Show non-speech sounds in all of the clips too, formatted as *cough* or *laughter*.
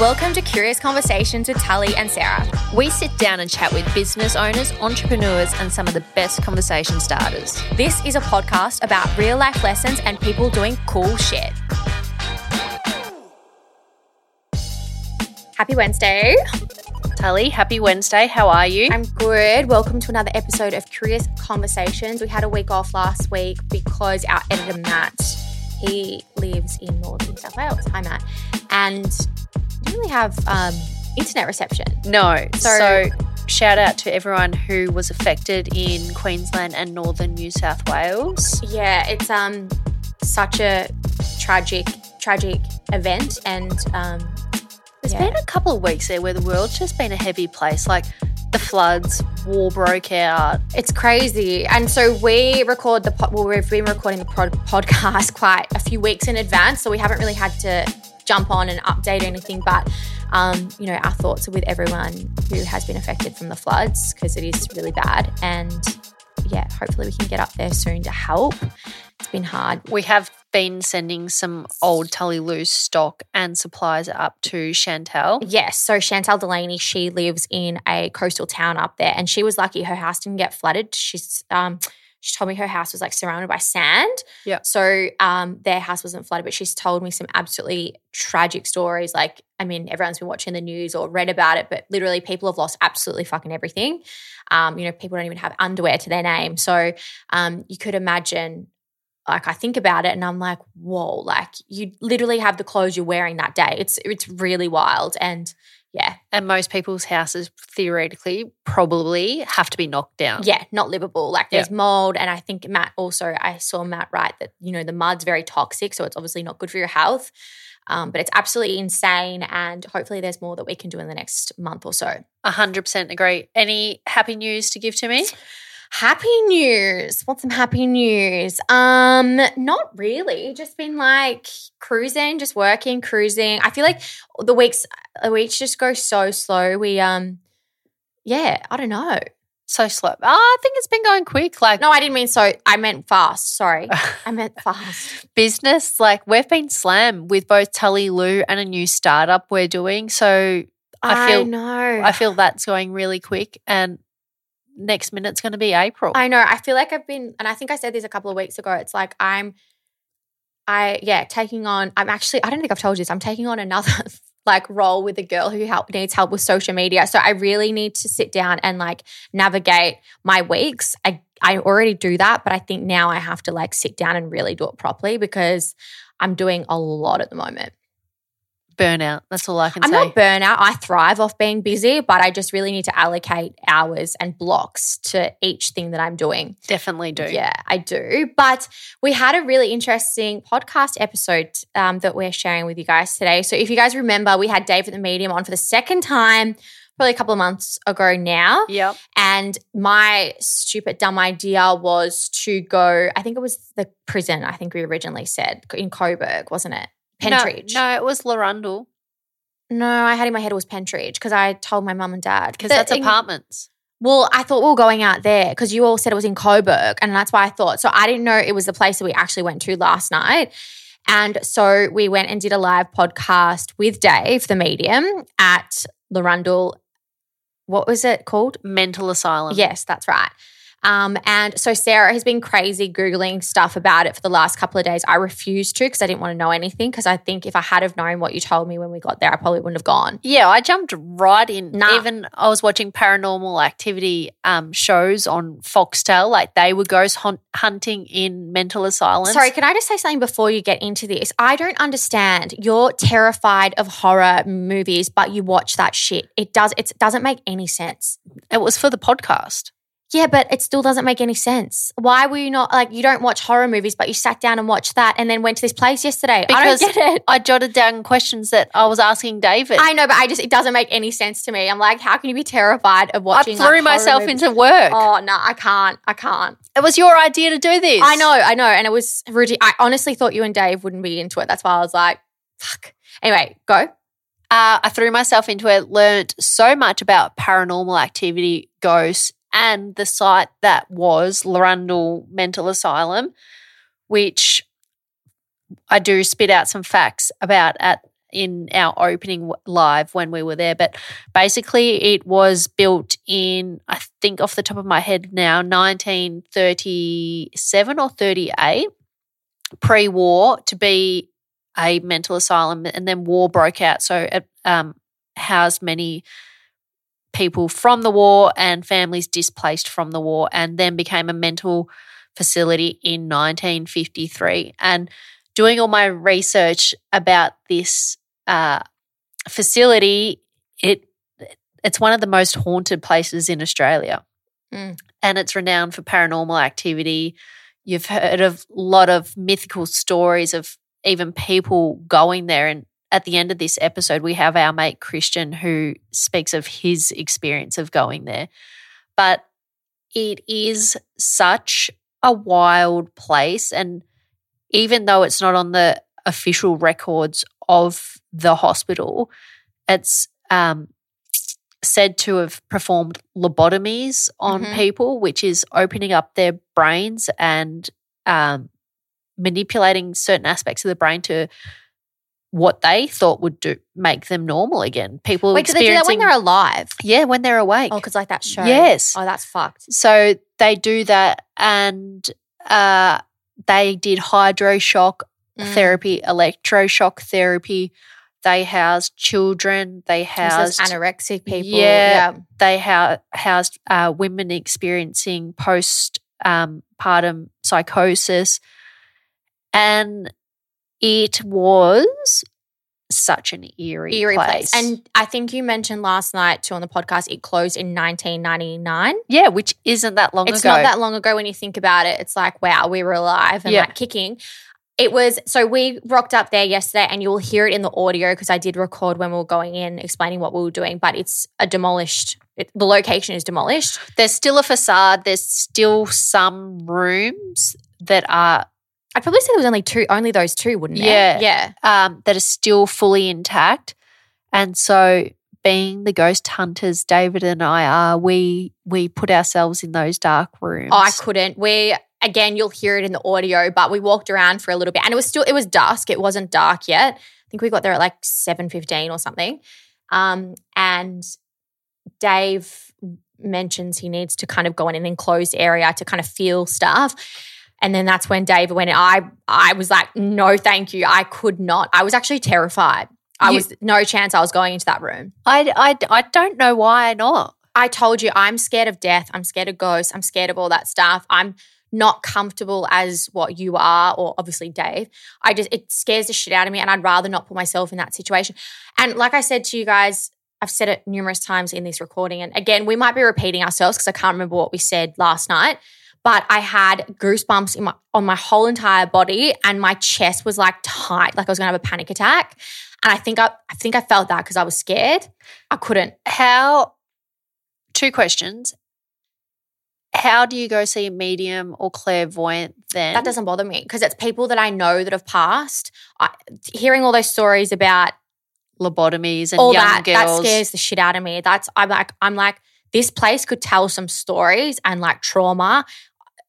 Welcome to Curious Conversations with Tully and Sarah. We sit down and chat with business owners, entrepreneurs, and some of the best conversation starters. This is a podcast about real life lessons and people doing cool shit. Happy Wednesday. Tully, happy Wednesday. How are you? I'm good. Welcome to another episode of Curious Conversations. We had a week off last week because our editor Matt, he lives in Northern New South Wales. Hi Matt, and didn't really have um, internet reception. no. So- So, shout out to everyone who was affected in Queensland and northern New South Wales. Yeah, it's um such a tragic, tragic event, and um, There's Yeah. been a couple of weeks there where the world's just been a heavy place. Like the floods, war broke out. It's crazy. And so we record the pod, well, we've been recording the pod, podcast *laughs* quite a few weeks in advance. So we haven't really had to jump on and update anything. But, um, you know, our thoughts are with everyone who has been affected from the floods because it is really bad. And yeah, hopefully we can get up there soon to help. It's been hard. We have been sending some old Tully Lou's stock and supplies up to Chantel. Yes. So Chantal Delaney, she lives in a coastal town up there, and she was lucky her house didn't get flooded. She's um, she told me her house was like surrounded by sand. Yeah. So um, their house wasn't flooded, but she's told me some absolutely tragic stories. Like, I mean, everyone's been watching the news or read about it, but literally people have lost absolutely fucking everything. Um, you know, people don't even have underwear to their name. So um, you could imagine. Like I think about it and I'm like, whoa! Like you literally have the clothes you're wearing that day. It's it's really wild and yeah, And most people's houses theoretically probably have to be knocked down. yeah, not livable. Like there's mold, and I think Matt also. I saw Matt write that you know the mud's very toxic, so it's obviously not good for your health. Um, but it's absolutely insane, and hopefully there's more that we can do in the next month or so. A hundred percent agree. Any happy news to give to me? *laughs* Happy news. What's some happy news? Um, not really. Just been like cruising, just working, cruising. I feel like the weeks the weeks just go so slow. We um yeah, I don't know. So slow. Oh, I think it's been going quick. Like No, I didn't mean so. I meant fast. Sorry. I meant *laughs* fast. business, like we've been slammed with both Tully Lou and a new startup we're doing. So I feel know. I feel that's going really quick and next minute's gonna be April. I know. I feel like I've been, and I think I said this a couple of weeks ago. It's like I'm, I yeah, taking on. I'm actually. I don't think I've told you this. I'm taking on another *laughs* like role with a girl who help needs help with social media. So I really need to sit down and like navigate my weeks. I I already do that, but I think now I have to like sit down and really do it properly because I'm doing a lot at the moment. Burnout. That's all I can I'm say. not burnout. I thrive off being busy, but I just really need to allocate hours and blocks to each thing that I'm doing. Definitely do. Yeah, I do. But we had a really interesting podcast episode um, that we're sharing with you guys today. So if you guys remember, we had Dave at the Medium on for the second time, probably a couple of months ago now. Yep. And my stupid, dumb idea was to go, I think it was the prison, I think we originally said in Coburg, wasn't it? Pentridge. No, no, it was Larundel No, I had in my head it was Pentridge because I told my mum and dad. because that's in- apartments. Well, I thought we were going out there because you all said it was in Coburg, and that's why I thought. So I didn't know it was the place that we actually went to last night. And so we went and did a live podcast with Dave, the medium, at Larundel. What was it called? Mental asylum. Yes, that's right. Um, and so Sarah has been crazy Googling stuff about it for the last couple of days. I refused to because I didn't want to know anything because I think if I had have known what you told me when we got there, I probably wouldn't have gone. Yeah, I jumped right in. Nah. Even I was watching paranormal activity um, shows on Foxtel. Like they were ghost hunt- hunting in mental asylums. Sorry, can I just say something before you get into this? I don't understand. You're terrified of horror movies, but you watch that shit. It does. It doesn't make any sense. it was for the podcast. Yeah, but it still doesn't make any sense. Why were you not like you don't watch horror movies, but you sat down and watched that and then went to this place yesterday? Because I don't get it. I jotted down questions that I was asking David. I know, but I just it doesn't make any sense to me. I'm like, how can you be terrified of watching? I threw like, myself into work. Oh no, I can't. I can't. It was your idea to do this. I know, I know, and it was Rudy. I honestly thought you and Dave wouldn't be into it. That's why I was like, fuck. Anyway, go. Uh, I threw myself into it, learned so much about paranormal activity, ghosts, and the site that was Larundel Mental Asylum, which I do spit out some facts about at in our opening live when we were there. But basically, it was built in, I think off the top of my head now, 1937 or 38, pre war, to be a mental asylum. And then war broke out. So it um, housed many people from the war and families displaced from the war, and then became a mental facility in 1953. And doing all my research about this uh, facility, it it's one of the most haunted places in Australia, Mm. and it's renowned for paranormal activity. You've heard of a lot of mythical stories of even people going there. And at the end of this episode, we have our mate Christian who speaks of his experience of going there. But it is such a wild place. And even though it's not on the official records of the hospital, it's um, said to have performed lobotomies on Mhm. people, which is opening up their brains and um, manipulating certain aspects of the brain to what they thought would do make them normal again. People Wait, do they do that when they're alive? yeah when they're awake. Oh, because like that show. Yes. Oh, that's fucked. So they do that, and uh, they did hydroshock Mm. therapy, electroshock therapy. They housed children. They housed anorexic people. Yeah. Yeah. they hou- housed uh, women experiencing post um, partum psychosis, and it was such an eerie, Eerie place. place. And I think you mentioned last night too on the podcast, it closed in 1999. yeah, which isn't that long ago. It's ago. not that long ago when you think about it. It's like, wow, we were alive and Yeah. like kicking. It was so we rocked up there yesterday, and you will hear it in the audio because I did record when we were going in explaining what we were doing. But it's a demolished. It, the location is demolished. There's still a facade. There's still some rooms that are I'd probably say there was only two, only those two, wouldn't it? Yeah. yeah. um, that are still fully intact. And so, being the ghost hunters, David and I are, we we put ourselves in those dark rooms. I couldn't. We again, you'll hear it in the audio, but we walked around for a little bit, and it was still it was dusk. It wasn't dark yet. I think we got there at like seven fifteen or something. Um, and Dave mentions he needs to kind of go in an enclosed area to kind of feel stuff. And then that's when Dave went. I I was like, no, thank you. I could not. I was actually terrified. I You- was no chance I was going into that room. I, I, I don't know why not. I told you I'm scared of death. I'm scared of ghosts. I'm scared of all that stuff. I'm not comfortable as what you are, or obviously Dave. I just, it scares the shit out of me. And I'd rather not put myself in that situation. And like I said to you guys, I've said it numerous times in this recording. And again, we might be repeating ourselves because I can't remember what we said last night. But I had goosebumps in my, on my whole entire body, and my chest was like tight, like I was gonna have a panic attack. And I think I, I think I felt that because I was scared. I couldn't. How, two questions. How do you go see a medium or clairvoyant then? That doesn't bother me because it's people that I know that have passed. I, hearing all those stories about lobotomies and all young that girls. that scares the shit out of me. That's I'm like I'm like this place could tell some stories and like trauma.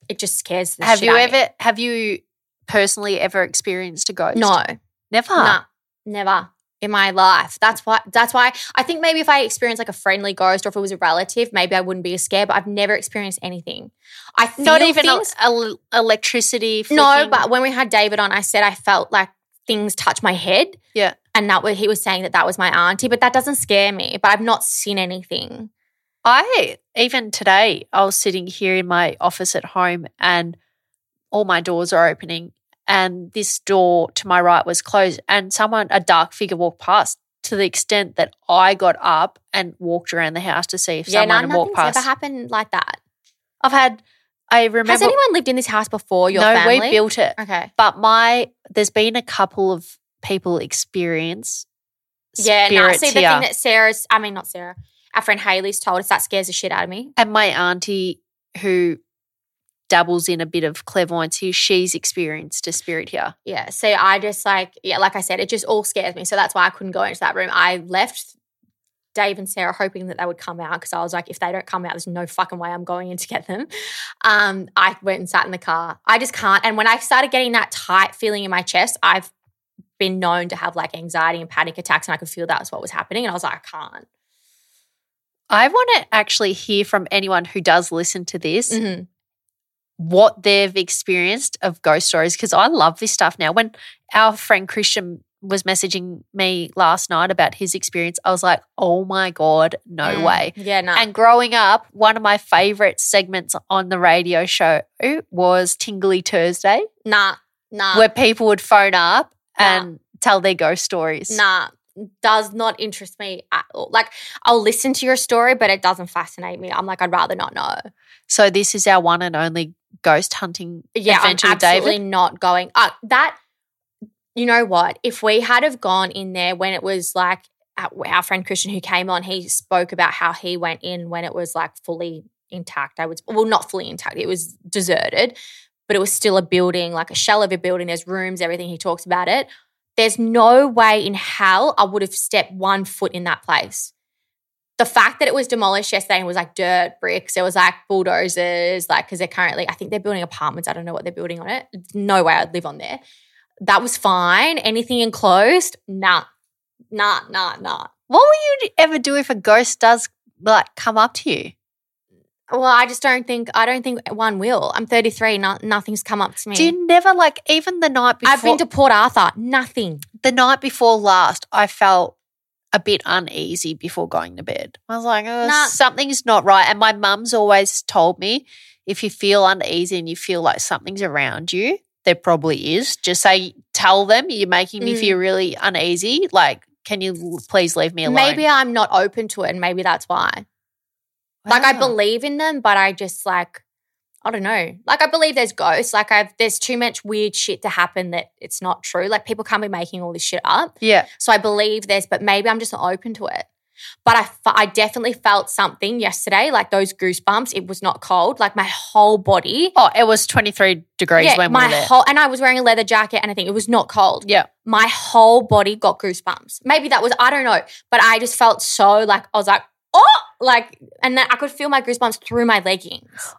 It just scares the have shit you out of me. ever, have you personally ever experienced a ghost? No, Never. nah, never in my life. That's why. That's why I think maybe if I experienced like a friendly ghost or if it was a relative, maybe I wouldn't be as scared. But I've never experienced anything. I feel Not even things. el- electricity. No, but when we had David on, I said I felt like things touch my head. Yeah. And that was, he was saying that that was my auntie, but that doesn't scare me. But I've not seen anything. I even today I was sitting here in my office at home and all my doors are opening and this door to my right was closed and someone a dark figure walked past to the extent that I got up and walked around the house to see if yeah, someone no, walked past. ever happened like that. I've had. I remember. Has anyone lived in this house before? Your no, family? we built it. Okay. But my there's been a couple of people experience. Yeah, no. See, the here. thing that Sarah's, I mean, not Sarah, our friend Haley's told us that scares the shit out of me. and my auntie who dabbles in a bit of clairvoyance here, she's experienced a spirit here. Yeah. So I just like, yeah, like I said, it just all scares me. So that's why I couldn't go into that room. I left Dave and Sarah hoping that they would come out because I was like, if they don't come out, there's no fucking way I'm going in to get them. Um, I went and sat in the car. I just can't. And when I started getting that tight feeling in my chest, I've been known to have like anxiety and panic attacks, and I could feel that was what was happening. And I was like, I can't. I want to actually hear from anyone who does listen to this Mhm. what they've experienced of ghost stories because I love this stuff now. When our friend Christian was messaging me last night about his experience, I was like, oh my God, no Mm. way. Yeah, no. And growing up, one of my favorite segments on the radio show was Tingly Thursday, nah, nah. where people would phone up Nah. and tell their ghost stories. Nah, does not interest me at all. Like, I'll listen to your story, but it doesn't fascinate me. I'm like, I'd rather not know. So this is our one and only ghost hunting Yeah, adventure I'm absolutely David. not going. Uh, that, you know what? If we had have gone in there when it was like our our friend Christian who came on, he spoke about how he went in when it was like fully intact. I was well, not fully intact. It was deserted, but it was still a building, like a shell of a building. There's rooms, everything. He talks about it. There's no way in hell I would have stepped one foot in that place. The fact that it was demolished yesterday and was like dirt bricks, it was like bulldozers, like because they're currently, I think they're building apartments. I don't know what they're building on it. No way I'd live on there. That was fine. Anything enclosed, nah, nah, nah, nah. What will you ever do if a ghost does like come up to you? Well, I just don't think I don't think one will. I'm 33. No, nothing's come up to me. Do you never like even the night before? I've been to Port Arthur. Nothing. the night before last. I felt a bit uneasy before going to bed. I was like, oh, Nah. something's not right. And my mum's always told me if you feel uneasy and you feel like something's around you, there probably is. Just say, tell them you're making me Mm. feel really uneasy. Like, can you please leave me alone? Maybe I'm not open to it, and maybe that's why. Like I believe in them, but I just like I don't know. Like I believe there's ghosts. Like I've there's too much weird shit to happen that it's not true. Like people can't be making all this shit up. Yeah. So I believe there's, but maybe I'm just not open to it. But I, I definitely felt something yesterday, like those goosebumps. It was not cold. Like my whole body. Oh, it was 23 degrees yeah, when we my were there. whole, and I was wearing a leather jacket and I think it was not cold. yeah. My whole body got goosebumps. Maybe that was, I don't know. But I just felt so like, I was like, oh, like, and then I could feel my goosebumps through my leggings.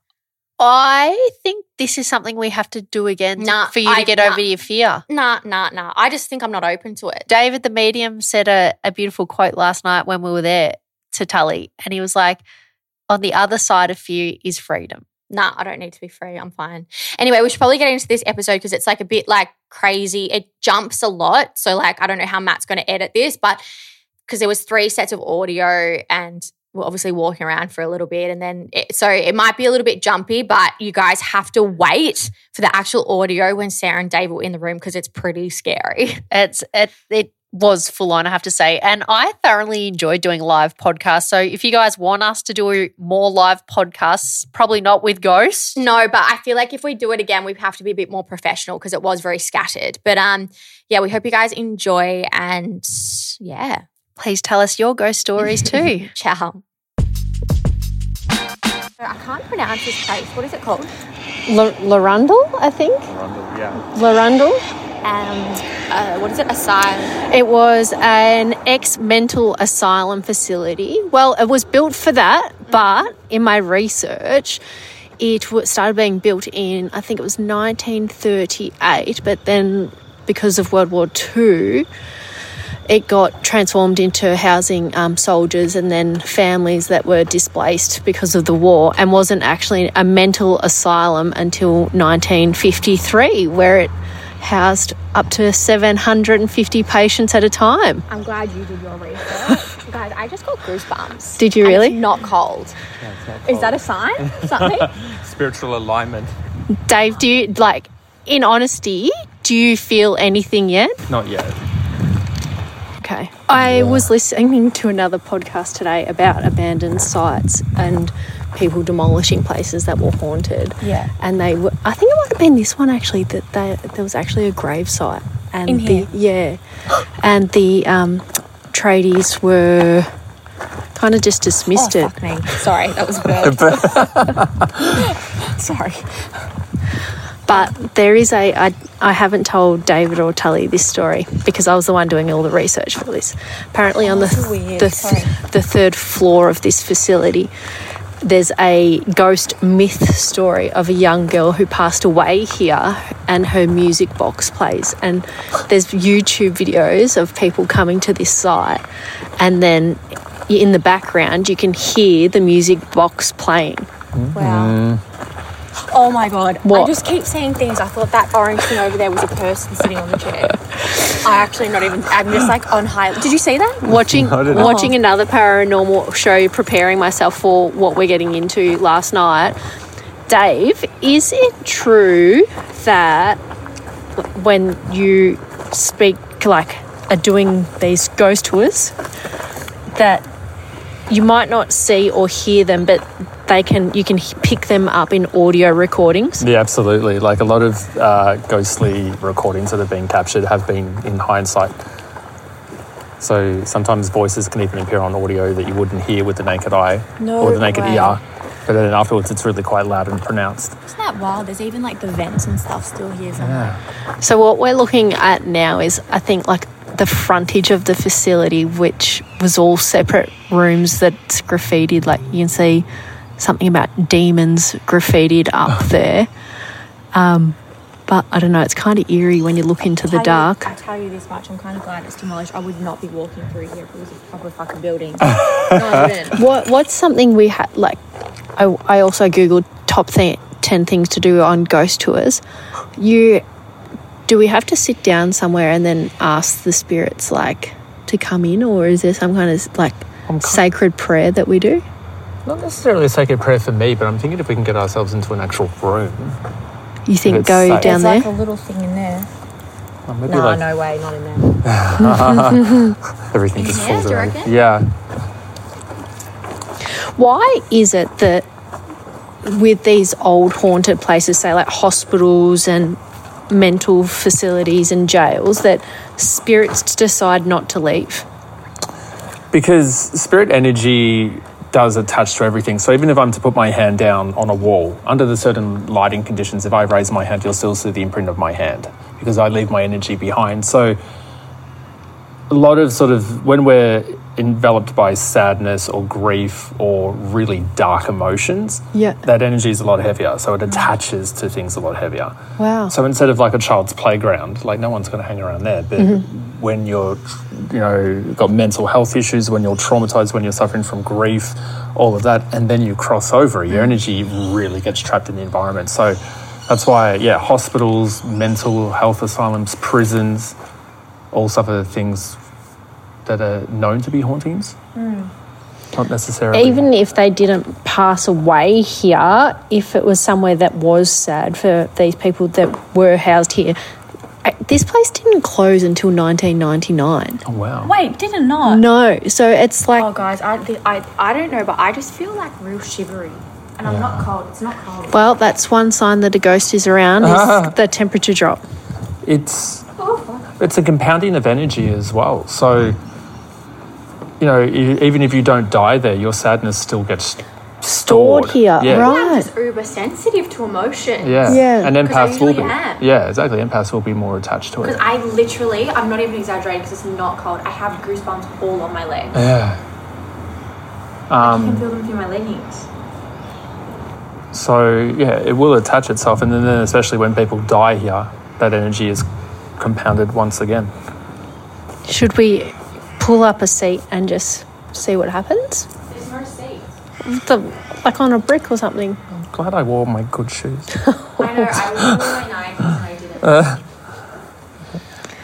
I think this is something we have to do again Nah, for you to get nah. over your fear. Nah, nah, nah. I just think I'm not open to it. David the medium said a, a beautiful quote last night when we were there to Tully, and he was like, "On the other side of fear is freedom." Nah, I don't need to be free. I'm fine. Anyway, we should probably get into this episode because it's like a bit like crazy. It jumps a lot. So like I don't know how Matt's going to edit this, but because there was three sets of audio and we're obviously walking around for a little bit and then it, so it might be a little bit jumpy, but you guys have to wait for the actual audio when Sarah and Dave were in the room because it's pretty scary. *laughs* It's it it was full on, I have to say, and I thoroughly enjoyed doing live podcasts. So if you guys want us to do more live podcasts, probably not with ghosts. No, but I feel like if we do it again, we have to be a bit more professional because it was very scattered. But um, yeah, we hope you guys enjoy and yeah. Please tell us your ghost stories *laughs* too. Ciao. I can't pronounce this place. What is it called? L- Larundel, I think. Rundle, yeah. Larundel. Um, uh, what is it? Asylum. It was an ex mental asylum facility. Well, it was built for that, but in my research, it started being built in, I think it was 1938, but then because of World War II, it got transformed into housing um, soldiers and then families that were displaced because of the war and wasn't actually a mental asylum until 1953 where it housed up to 750 patients at a time. I'm glad you did your research. *laughs* Guys, I just got goosebumps. Did you really? It's not cold. Yeah, it's not Is that a sign? *laughs* Something? spiritual alignment? Dave, do you like in honesty, do you feel anything yet? Not yet. Okay. I was listening to another podcast today about abandoned sites and people demolishing places that were haunted. Yeah. And they were, I think it might have been this one actually, that they, there was actually a grave site. And In the, here? yeah. And the um, tradies were kind of just dismissed oh, it. fuck me. Sorry, that was a bird. *laughs* *laughs* Sorry. But there is a, I, I haven't told David or Tully this story because I was the one doing all the research for this. Apparently, on the, the, the third floor of this facility, there's a ghost myth story of a young girl who passed away here and her music box plays. And there's YouTube videos of people coming to this site, and then in the background, you can hear the music box playing. Wow. Mm. Oh my god. What? I just keep seeing things. I thought that orange thing over there was a person sitting on the chair. *laughs* I actually not even I'm just like on high Did you see that? *laughs* watching I didn't. watching another paranormal show preparing myself for what we're getting into last night dave is it true that when you speak like are doing these ghost tours that you might not see or hear them but they can you can pick them up in audio recordings Yeah, absolutely. Like a lot of uh, ghostly recordings that have been captured have been in hindsight. So sometimes voices can even appear on audio that you wouldn't hear with the naked eye No or the naked way. ear. But then afterwards, it's really quite loud and pronounced. Isn't that wild? There's even like the vents and stuff still here somewhere. So what we're looking at now is, I think, like the frontage of the facility, which was all separate rooms that's graffitied. Like you can see something about demons graffitied up there. Um, but I don't know. It's kind of eerie when you look into the Tell you- dark. I tell you this much, I'm kind of glad it's demolished. I would not be walking through here if it was a proper fucking building. no, I wouldn't. What What's something we had? Like, I, I also googled top th- ten things to do on ghost tours. You do we have to sit down somewhere and then ask the spirits like to come in, or is there some kind of like sacred prayer that we do? Not necessarily a sacred prayer for me, but I'm thinking if we can get ourselves into an actual room, You think go safe. down There's there? like a little thing in there. or maybe No, like no way, not in there. *laughs* everything just Yeah, falls do you Yeah, Why is it that with these old haunted places, say like hospitals and mental facilities and jails, that spirits decide not to leave? Because spirit energy does attach to everything. So even if I'm to put my hand down on a wall, under the certain lighting conditions, if I raise my hand, you'll still see the imprint of my hand because I leave my energy behind. So a lot of sort of when we're enveloped by sadness or grief or really dark emotions, Yeah. that energy is a lot heavier. So it attaches to things a lot heavier. Wow. So instead of like a child's playground, like no one's going to hang around there. But mm-hmm. when you're, you know, got mental health issues, when you're traumatized, when you're suffering from grief, all of that, and then you cross over, your mm. energy really gets trapped in the environment. So that's why, yeah, hospitals, mental health asylums, prisons, all suffer things that are known to be hauntings. Not necessarily. Even if they didn't pass away here, if it was somewhere that was sad for these people that were housed here, this place didn't close until 1999. Oh, wow. Wait, did it not? No, so it's like Oh, guys, I, the, I, I don't know, but I just feel like real shivery. And I'm not cold. It's not cold. well, that's one sign that a ghost is around is *laughs* the temperature drop. it's oh, it's a compounding of energy as well. So, you know, e- even if you don't die there, your sadness still gets stored, Stored here, Yeah. right. I'm just uber sensitive to emotion. Yeah. Yeah. And 'Cause I empaths will be. am. Yeah, exactly. Empaths will be more attached to it. Because I literally, I'm not even exaggerating because it's not cold. I have goosebumps all on my legs. Yeah. I Um, can feel them through my leggings. So yeah, it will attach itself, and then especially when people die here, that energy is compounded once again. Should we pull up a seat and just see what happens? There's no seat. The, like on a brick or something. I'm glad I wore my good shoes. *laughs* I know, I was doing my knife and I did it. *laughs*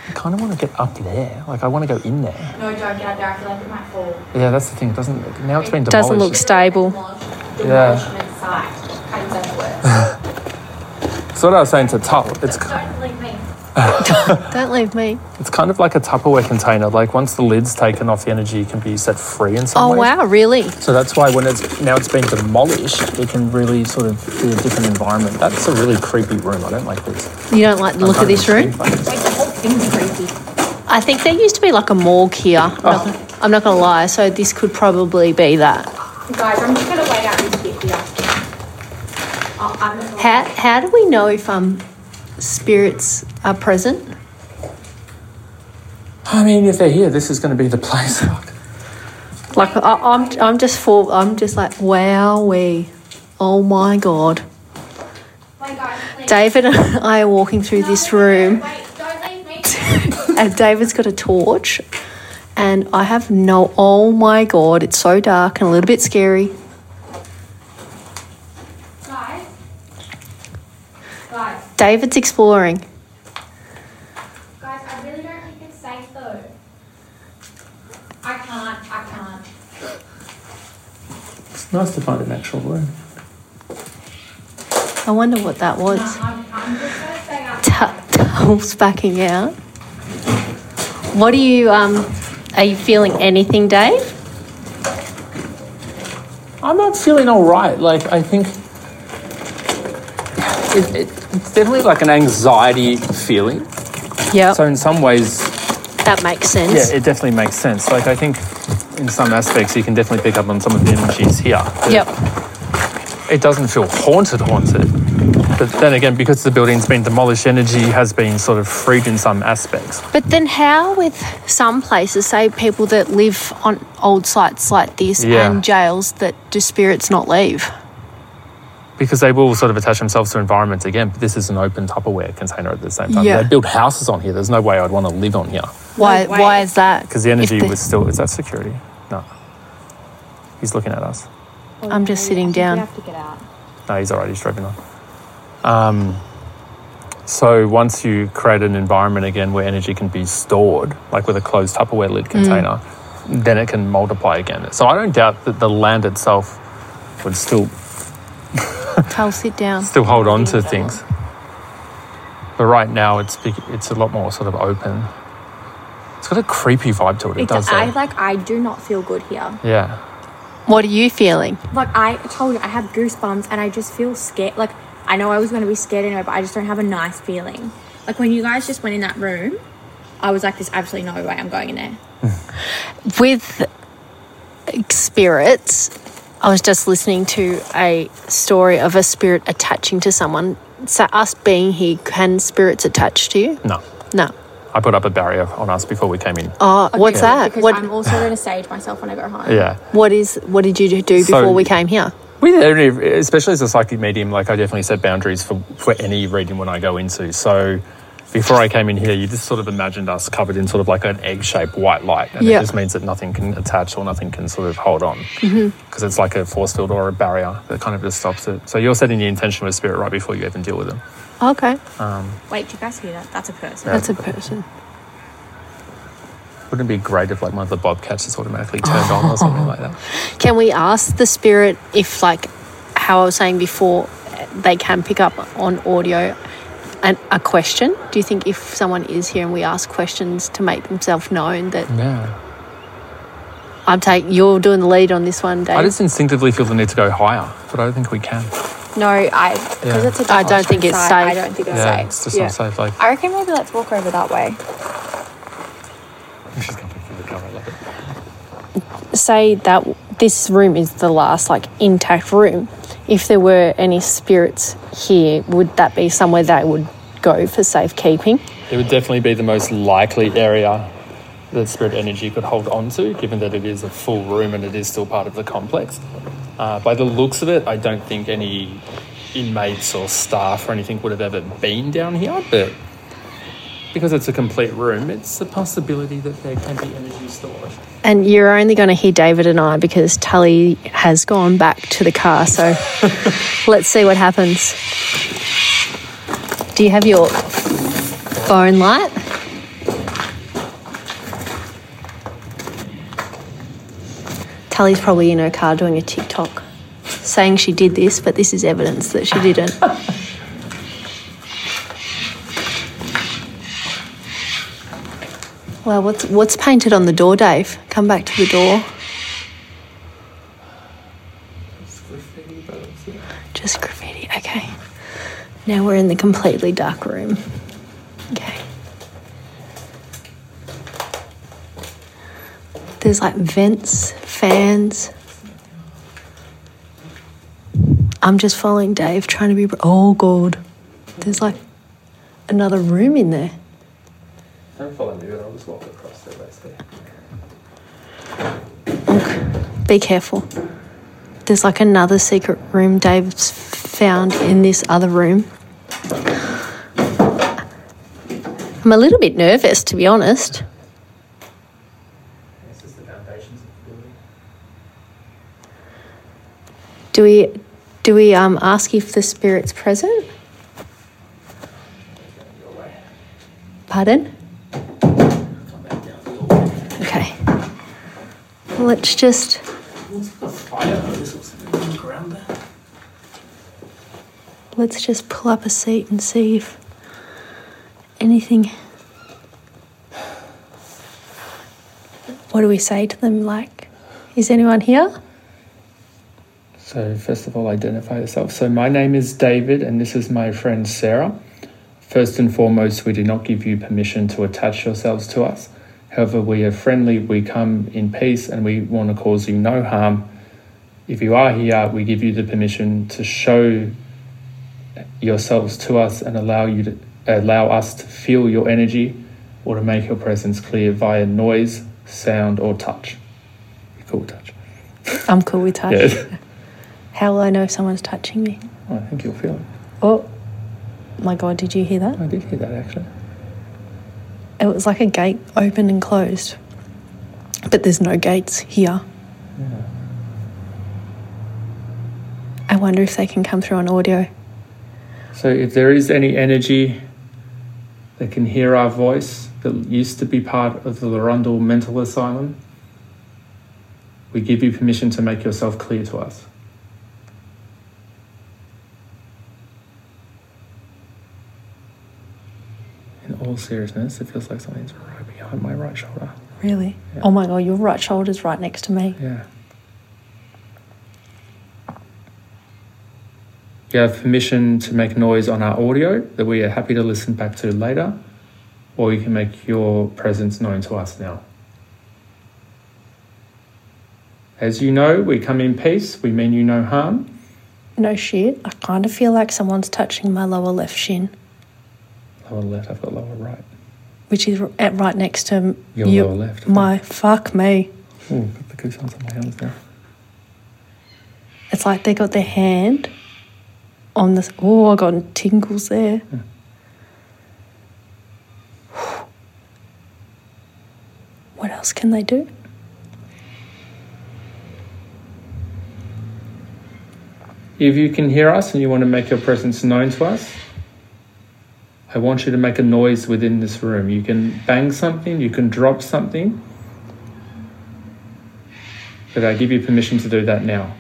I kind of want to get up there. Like I want to go in there. no, don't get out there. I feel like it might fall. Yeah, that's the thing. It doesn't now it's been demolished. It doesn't look stable. Yeah. Demolishment site. How does that? *laughs* That's what I was saying to Tull. It's Don't leave me. Don't leave me. It's kind of like a Tupperware container. Like once the lid's taken off, the energy can be set free in some Oh ways. wow, really? So that's why when it's now it's been demolished, it can really sort of be a different environment. That's a really creepy room. I don't like this. You don't like the look of this room? Like the whole thing's creepy. I think there used to be like a morgue here. I'm, Oh. not, gonna, I'm not gonna lie. So this could probably be that. Guys, I'm just gonna wait out this bit here. Oh, I'm not How how do we know if um spirits are present? I mean, if they're here, this is going to be the place. *laughs* Like I, I'm I'm just full. I'm just like wow, we. Oh my god. Wait, guys. David and *laughs* I are walking through this room, Wait, don't leave me. *laughs* and David's got a torch, and I have no. Oh my god, it's so dark and a little bit scary. guys. Guys. David's exploring. Guys, I really don't think it's safe though. I can't, I can't. It's nice to find an actual room. I wonder what that was. I'm, I'm just gonna stay out. Tu- Tunnels backing out. What are you um? Are you feeling anything, Dave? I'm not feeling all right. Like I think it, it, it's definitely like an anxiety feeling. Yeah, So in some ways, that makes sense. yeah, it definitely makes sense. Like I think in some aspects, you can definitely pick up on some of the energies here. Yep. It doesn't feel haunted, haunted. But then again, because the building's been demolished, energy has been sort of freed in some aspects. But then, how with some places, say people that live on old sites like this Yeah. and jails, that do spirits not leave? Because they will sort of attach themselves to environments again, but this is an open Tupperware container at the same time. Yeah. They build houses on here. There's no way I'd want to live on here. Why? way. Why is that? Because the energy the- was still. Is that security? No. He's looking at us. I'm just sitting down. have to get out. No, he's alright. He's driving on. Um, so once you create an environment again where energy can be stored, like with a closed Tupperware lid container, then it can multiply again. So I don't doubt that the land itself would still Cal, sit down. *laughs* still hold on to things. But right now, it's big, it's a lot more sort of open. It's got a creepy vibe to it. It does. I though. like I do not feel good here. yeah. What are you feeling? Like I told you, I have goosebumps and I just feel scared. Like I know I was going to be scared anyway, but I just don't have a nice feeling. Like when you guys just went in that room, I was like, "There's absolutely no way I'm going in there." with spirits, I was just listening to a story of a spirit attaching to someone. So, us being here, can spirits attach to you? No. No. I put up a barrier on us before we came in. Oh, what's that? Because What? I'm also going to sage myself when I go home. Yeah. What is? What did you do So- before we came here? We especially as a psychic medium, like I definitely set boundaries for, for any reading when I go into. So before I came in here, you just sort of imagined us covered in sort of like an egg shaped white light. And Yeah. it just means that nothing can attach or nothing can sort of hold on. Mm-hmm. Because it's like a force field or a barrier that kind of just stops it. So you're setting the intention with spirit right before you even deal with them. Okay, um, Wait, do you guys hear that? That's a person. that's a person. Wouldn't it be great if like one of the bobcats just automatically turned on or something like that? *laughs* Can we ask the spirit if, like, how I was saying before, they can pick up on audio and a question? Do you think if someone is here and we ask questions to make themselves known that Yeah. I'm taking, you're doing the lead on this one, Dave? I just instinctively feel the need to go higher, but I don't think we can. No, I because Yeah. it's a I don't think it's site, I don't think it's Yeah, safe. it's just Yeah. not safe. Like, I reckon maybe let's walk over that way. she's going through the cover. I love it. say that this room is the last like intact room. If there were any spirits here, would that be somewhere they would go for safekeeping? It would definitely be the most likely area that spirit energy could hold on to, given that it is a full room and it is still part of the complex. Uh, by the looks of it, I don't think any inmates or staff or anything would have ever been down here, but because it's a complete room, it's a possibility that there can be energy storage. And you're only going to hear David and I because Tully has gone back to the car. So *laughs* let's see what happens. Do you have your phone light? Tully's probably in her car doing a TikTok saying she did this, but this is evidence that she didn't. *laughs* Well, what's what's painted on the door, Dave? Come back to the door. Just graffiti. Okay. Now we're in the completely dark room. Okay. There's like vents, fans. I'm just following Dave, trying to be. Oh, God. There's like another room in there. Me, but I'll just walk across there, basically. Okay. Be careful. There's like another secret room Dave's found in this other room. I'm a little bit nervous, to be honest. This is the foundations of the building. Do we do we um, ask if the spirit's present? Pardon? Let's just let's just pull up a seat and see if anything. What do we say to them? Like, is anyone here? So, first of all, identify yourself. So, my name is David, and this is my friend Sarah. First and foremost, we do not give you permission to attach yourselves to us. However, we are friendly, we come in peace, and we want to cause you no harm. If you are here, we give you the permission to show yourselves to us and allow you to allow us to feel your energy or to make your presence clear via noise, sound, or touch. You cool with touch. I'm cool with touch. Yeah. *laughs* How will I know if someone's touching me? I think you'll feel it. Oh my god, did you hear that? I did hear that actually. It was like a gate opened and closed. But there's no gates here. I wonder if they can come through on audio. So, if there is any energy that can hear our voice that used to be part of the Larundel Mental Asylum, we give you permission to make yourself clear to us. All seriousness, it feels like something's right behind my right shoulder. Really? Yeah. Oh my god, your right shoulder's right next to me. Yeah. You have permission to make noise on our audio that we are happy to listen back to later, or you can make your presence known to us now. As you know, we come in peace, we mean you no harm. No shit. I kind of feel like someone's touching my lower left shin, Lower left, I've got lower right. which is at right next to Your you- lower left. My fuck me. Hmm, oh, got the goosebumps on my hands now. It's like they got their hand on this. Oh, I got tingles there. Hmm. *sighs* What else can they do? If you can hear us and you want to make your presence known to us, I want you to make a noise within this room. You can bang something, you can drop something, but I give you permission to do that now.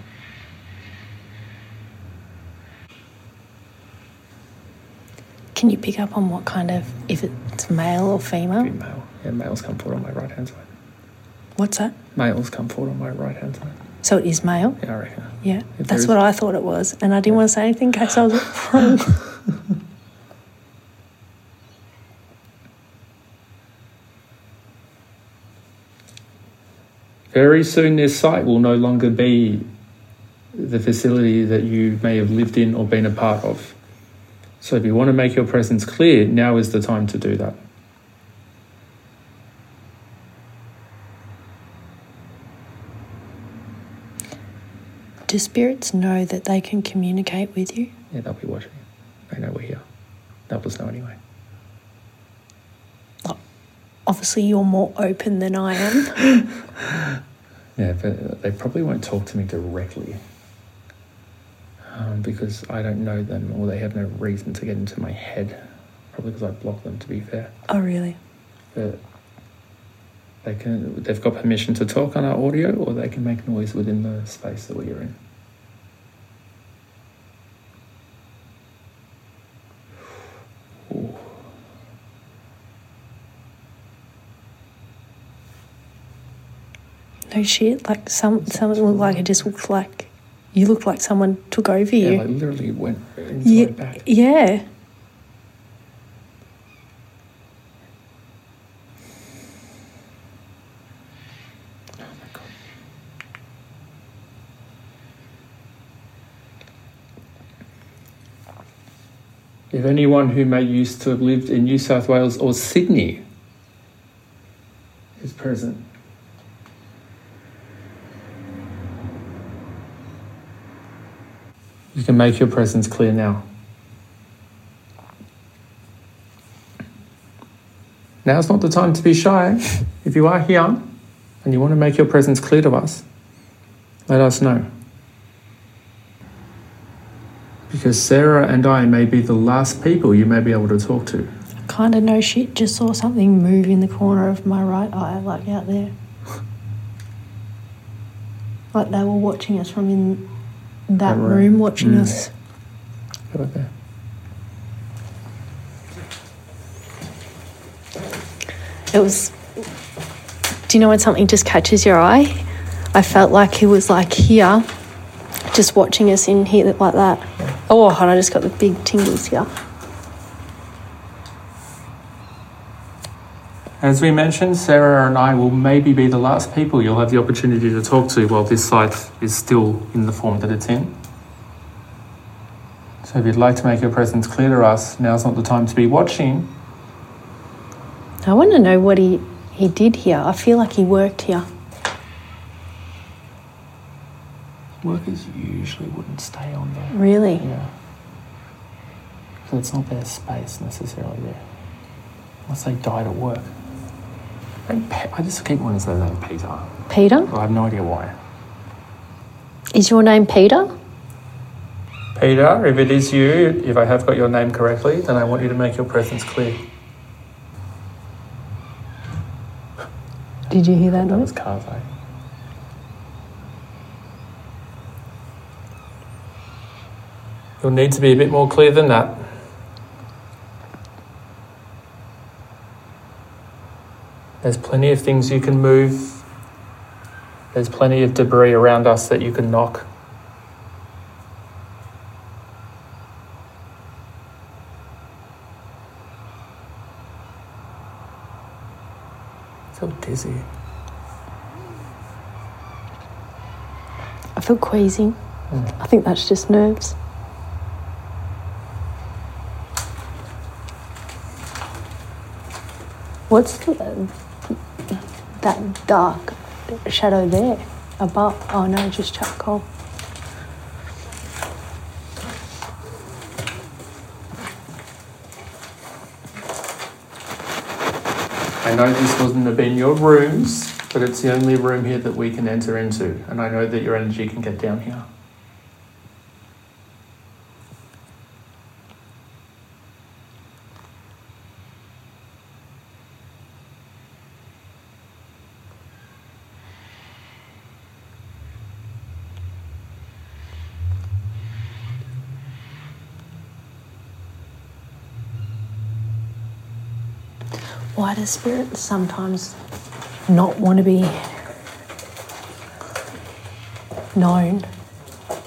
Can you pick up on what kind of, if it's male or female? male. Yeah, males come forward on my right hand side. What's that? Males come forward on my right hand side. So it is male? Yeah, I reckon. Yeah, If that's what I thought it was. And I didn't want to say anything in case I was *laughs* wrong. *laughs* Very soon, this site will no longer be the facility that you may have lived in or been a part of. So, if you want to make your presence clear, now is the time to do that. Do spirits know that they can communicate with you? Yeah, they'll be watching. They know we're here. They'll us know anyway. Obviously, you're more open than I am. *laughs* Yeah, but they probably won't talk to me directly um, because I don't know them or they have no reason to get into my head. Probably because I block them, to be fair. oh, really? But they can. They've got permission to talk on our audio, or they can make noise within the space that we're in. No shit. Like some something looked like it just looked like you looked like someone took over you. Yeah, like literally went inside yeah, back. yeah. Oh if anyone who may used to have lived in New South Wales or Sydney is present. You can make your presence clear now. Now's not the time to be shy. *laughs* If you are here and you want to make your presence clear to us, let us know. Because Sarah and I may be the last people you may be able to talk to. I Kind of no shit. Just saw something move in the corner of my right eye, like out there. *laughs* Like they were watching us from in that That room. room, watching Mm. us. Go back there. It was. Do you know when something just catches your eye? I felt like he was like here, just watching us in here like that. Oh, and I just got the big tingles here. As we mentioned, Sarah and I will maybe be the last people you'll have the opportunity to talk to while this site is still in the form that it's in. So if you'd like to make your presence clear to us, now's not the time to be watching. I want to know what he, he did here. I feel like he worked here. Workers usually wouldn't stay on there. Really? Yeah. So it's not their space necessarily there. Unless they died at work. And Pe- I just keep wanting to say the name Peter. Peter? I have no idea why. Is your name Peter? Peter, if it is you, if I have got your name correctly, then I want you to make your presence clear. Did you hear that That noise? was cars, eh? You'll need to be a bit more clear than that. There's plenty of things you can move. There's plenty of debris around us that you can knock. I feel dizzy. I feel queasy. Hmm. I think that's just nerves. What's the, that dark shadow there above? Oh no, just charcoal. I know this wasn't have been your rooms, but it's the only room here that we can enter into, and I know that your energy can get down here. Do spirits sometimes not want to be known? I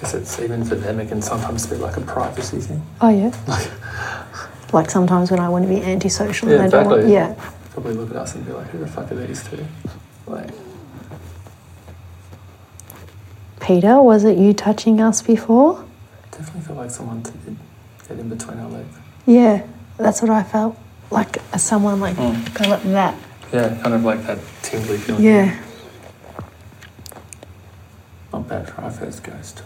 guess it's even for them, it can sometimes be like a privacy thing. Oh yeah. *laughs* like sometimes when I want to be antisocial Yeah, and I don't want, yeah. Probably look at us and be like, who the fuck are these two? Like, Peter, was it you touching us before? definitely feel like someone did get in between our legs. Yeah, that's what I felt. Like uh, someone like Mm. go like that. Yeah, kind of like that tingly feeling. Yeah. Not bad for our first ghost.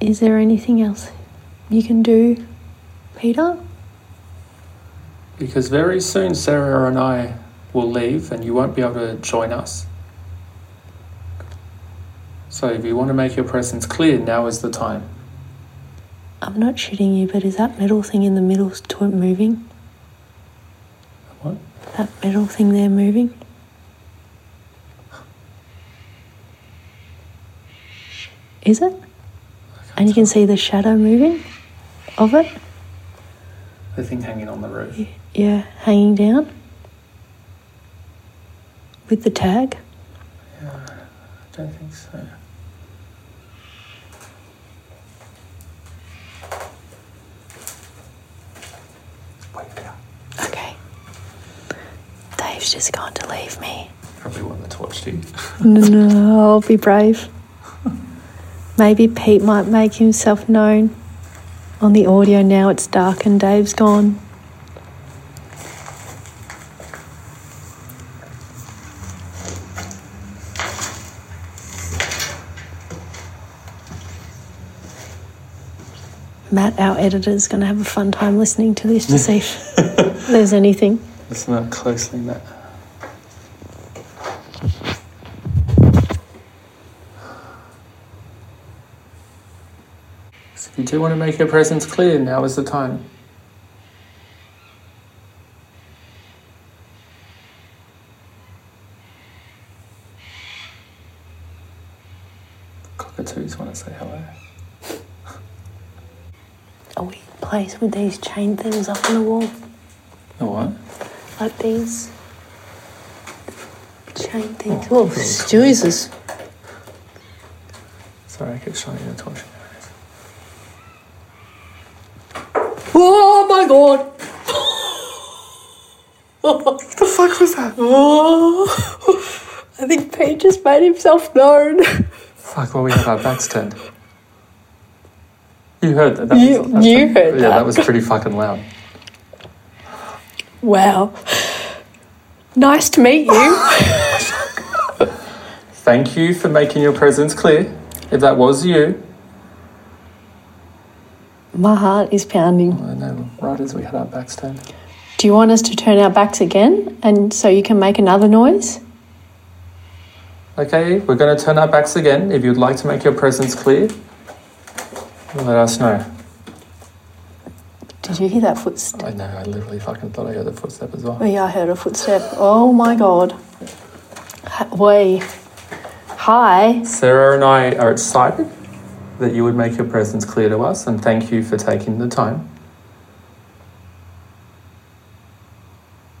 Is there anything else you can do, Peter? Because very soon Sarah and I will leave and you won't be able to join us. So if you want to make your presence clear, now is the time. I'm not shitting you, but is that metal thing in the middle to it moving? What? That metal thing there moving? Is it? And you can see the shadow moving of it? The thing hanging on the roof. Yeah, hanging down with the tag. Yeah, I don't think so. Dave's just going to leave me. Probably want the torch to you. No, I'll be brave. *laughs* Maybe Pete might make himself known. On the audio now, it's dark and Dave's gone. Matt, our editor, is going to have a fun time listening to this to see if *laughs* there's anything. Listen up closely, Matt. So if you do want to make your presence clear, now is the time. Cockatoos want to say hello. A weird place with these chain things up on the wall. No what? Like these chain things. Oh, oh Jesus. Sorry, I kept shining the torch. Oh my god. What the fuck was that? Oh, I think Pete just made himself known. Fuck, well, we had our backs turned. You heard that. that You- was, you heard Yeah, that. that was pretty fucking loud. Wow. Nice to meet you. Thank you for making your presence clear. If that was you, My heart is pounding. I know, right as we had our backs turned. Do you want us to turn our backs again and so you can make another noise? Okay, we're going to turn our backs again. If you'd like to make your presence clear, let us know. Did you hear that footstep? I know, I literally fucking thought I heard a footstep as well. Yeah, I heard a footstep. Oh my god. Wait. Hi. Sarah and I are excited that you would make your presence clear to us, and thank you for taking the time.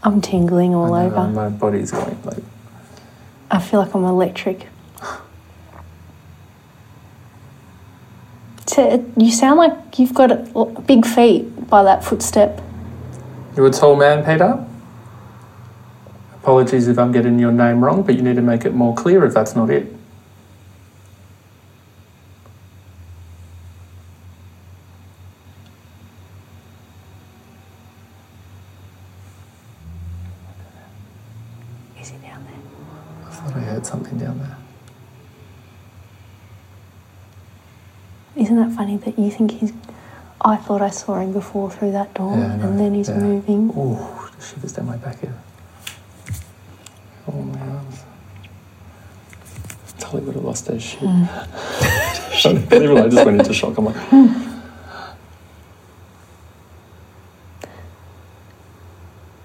I'm tingling all know, over. My body's going like. I feel like I'm electric. So, You sound like you've got big feet by that footstep. You're a tall man, Peter. Apologies if I'm getting your name wrong, but you need to make it more clear if that's not it. Is he down there? I thought I heard something down there. Isn't that funny that you think he's. I thought I saw him before through that door Yeah, and then he's yeah. moving. Oh, the shivers down my back here. Oh my arms. Tully would have lost her shit. Hmm. *laughs* Literally, I just went into shock. I'm like, hmm.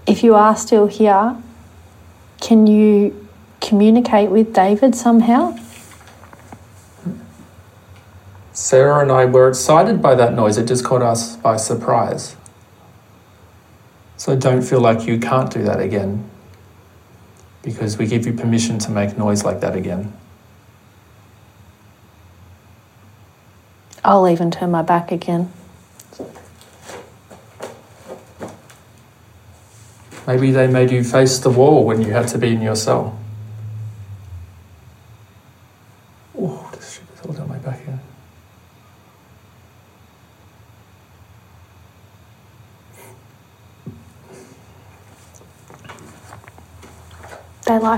If you are still here, can you communicate with David somehow? Sarah and I were excited by that noise. It just caught us by surprise. So don't feel like you can't do that again because we give you permission to make noise like that again. I'll even turn my back again. Maybe they made you face the wall when you had to be in your cell. Oh, this shit is all down my back here.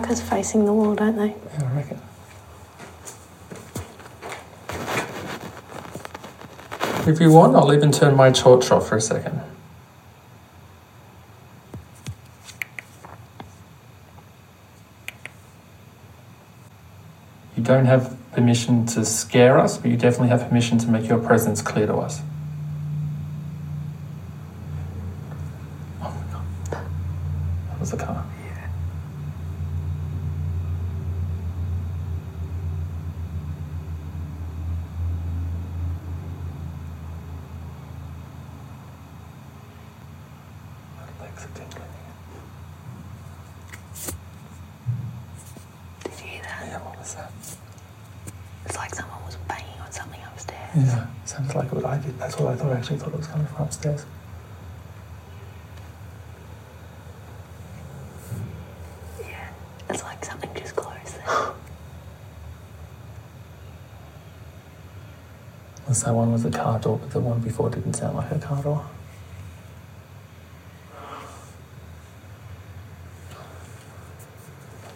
Facing the wall, don't they? Yeah, I reckon. If you want, I'll even turn my torch off for a second. You don't have permission to scare us, but you definitely have permission to make your presence clear to us. Oh my god. That was the car. There's a tingling. Did you hear that? Yeah, what was that? It's like someone was banging on something upstairs. Yeah, sounds like what I did. That's what I thought. I actually thought it was coming from upstairs. Yeah. It's like something just closed there. *gasps* That one was a car door, but the one before didn't sound like a car door.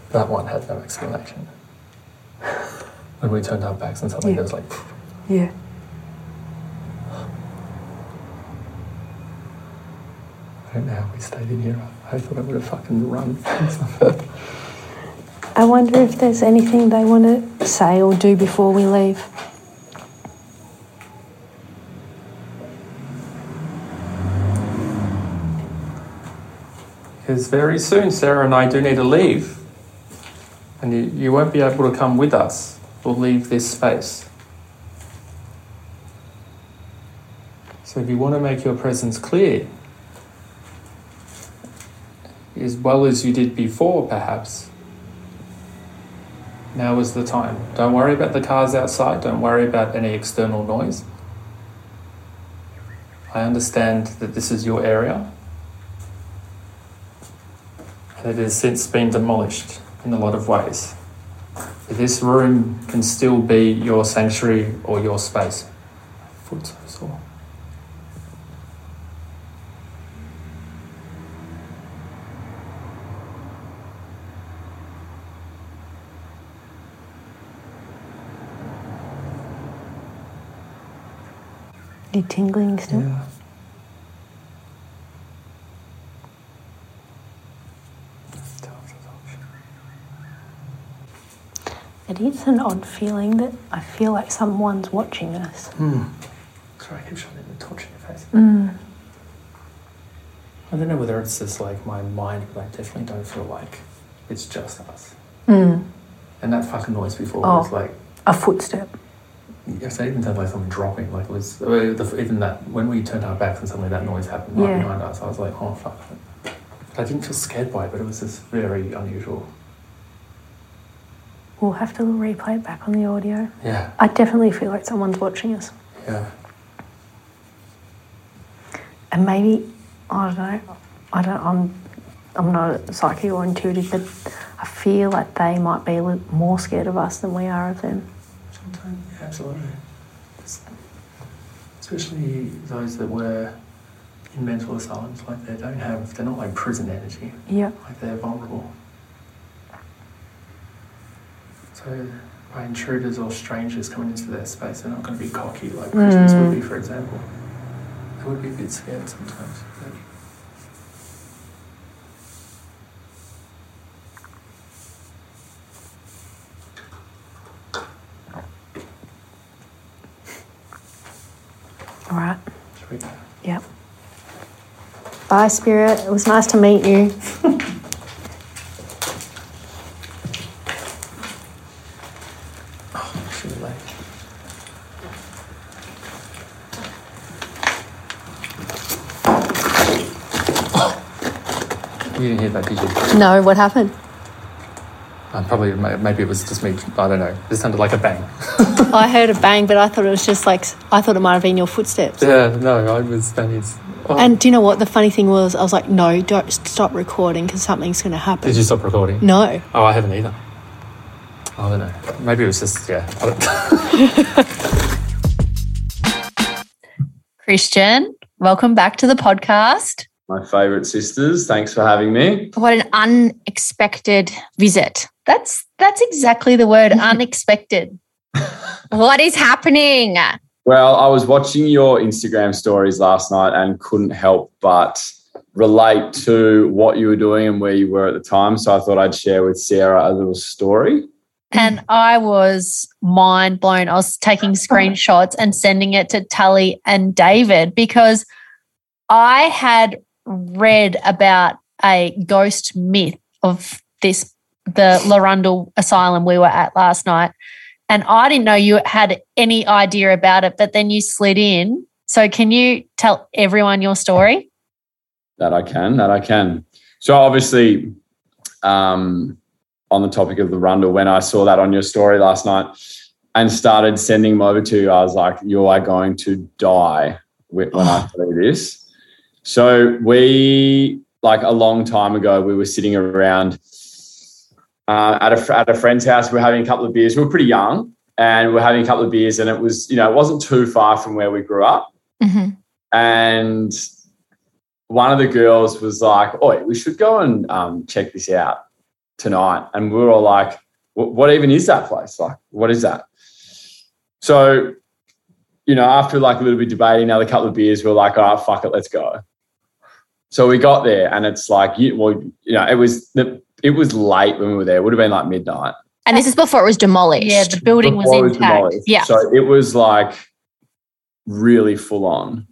That one had no explanation. *laughs* When we turned our backs and something, Yeah. there was like, yeah. I don't know how we stayed in here. I thought I would have fucking run. *laughs* I wonder if there's anything they want to say or do before we leave. Because very soon, Sarah and I do need to leave. And you, you won't be able to come with us. We'll leave this space. So if you want to make your presence clear, as well as you did before, perhaps, now is the time. Don't worry about the cars outside, don't worry about any external noise. I understand that this is your area. It has since been demolished in a lot of ways. This room can still be your sanctuary or your space. Foot tingling still? Yeah. It is an odd feeling that I feel like someone's watching us. Sorry, I keep shining the torch in your face. Mm. I don't know whether it's just like my mind, but I definitely don't feel like it's just us. Mm. And that fucking noise before Oh. was like, A footstep. Yes, it even sounded like something dropping. Like it was, even that, when we turned our backs and suddenly that noise happened right Yeah. behind us, I was like, oh fuck. I didn't feel scared by it, but it was just very unusual. We'll have to replay it back on the audio. Yeah, I definitely feel like someone's watching us. yeah. And maybe, I don't know, I don't, I'm, I'm not a psychic or intuitive, but I feel like they might be a little more scared of us than we are of them. Absolutely. Especially those that were in mental asylums, like they don't have, they're not like prison energy. Yeah. like they're vulnerable. So, by intruders or strangers coming into their space, they're not going to be cocky like prisoners hmm. would be, for example. They would be a bit scared sometimes. but- All right. Should we go? Yep. Bye, Spirit. It was nice to meet you. Should we leave? You didn't hear that, did you? No, what happened? Uh, probably, maybe it was just me. I don't know. It sounded like a bang. *laughs* I heard a bang, but I thought it was just like, I thought it might have been your footsteps. Yeah, no, I was. That is. Oh. And do you know what? The funny thing was, I was like, no, don't stop recording because something's going to happen. Did you stop recording? No. Oh, I haven't either. I don't know. Maybe it was just yeah. *laughs* Christian, welcome back to the podcast. my favourite sisters. Thanks for having me. What an unexpected visit. That's that's exactly the word *laughs* unexpected. What is happening? Well, I was watching your Instagram stories last night and couldn't help but relate to what you were doing and where you were at the time. So I thought I'd share with Sarah a little story. And I was mind blown. I was taking screenshots and sending it to Tully and David because I had read about a ghost myth of this, the Larundel Asylum we were at last night. And I didn't know you had any idea about it, but then you slid in. So can you tell everyone your story? That I can. That I can. So obviously, um, on the topic of Larundel, when I saw that on your story last night and started sending them over to you, I was like, "You are going to die when I *sighs* do this." So we, like a long time ago, we were sitting around uh, at a at a friend's house. We are having a couple of beers. We were pretty young, and we are having a couple of beers, and it was you know it wasn't too far from where we grew up, Mm-hmm. and one of the girls was like, "Oh, we should go and um, check this out tonight." And we were all like, "What even is that place? Like, what is that?" So, you know, after like a little bit debating, another couple of beers, we are like, "All right, fuck it, let's go." So we got there, and it's like, you, well, you know, it was the it was late when we were there. It would have been like midnight. And this is before it was demolished. Yeah, the building was Before it intact. demolished. Yeah. So it was like really full on.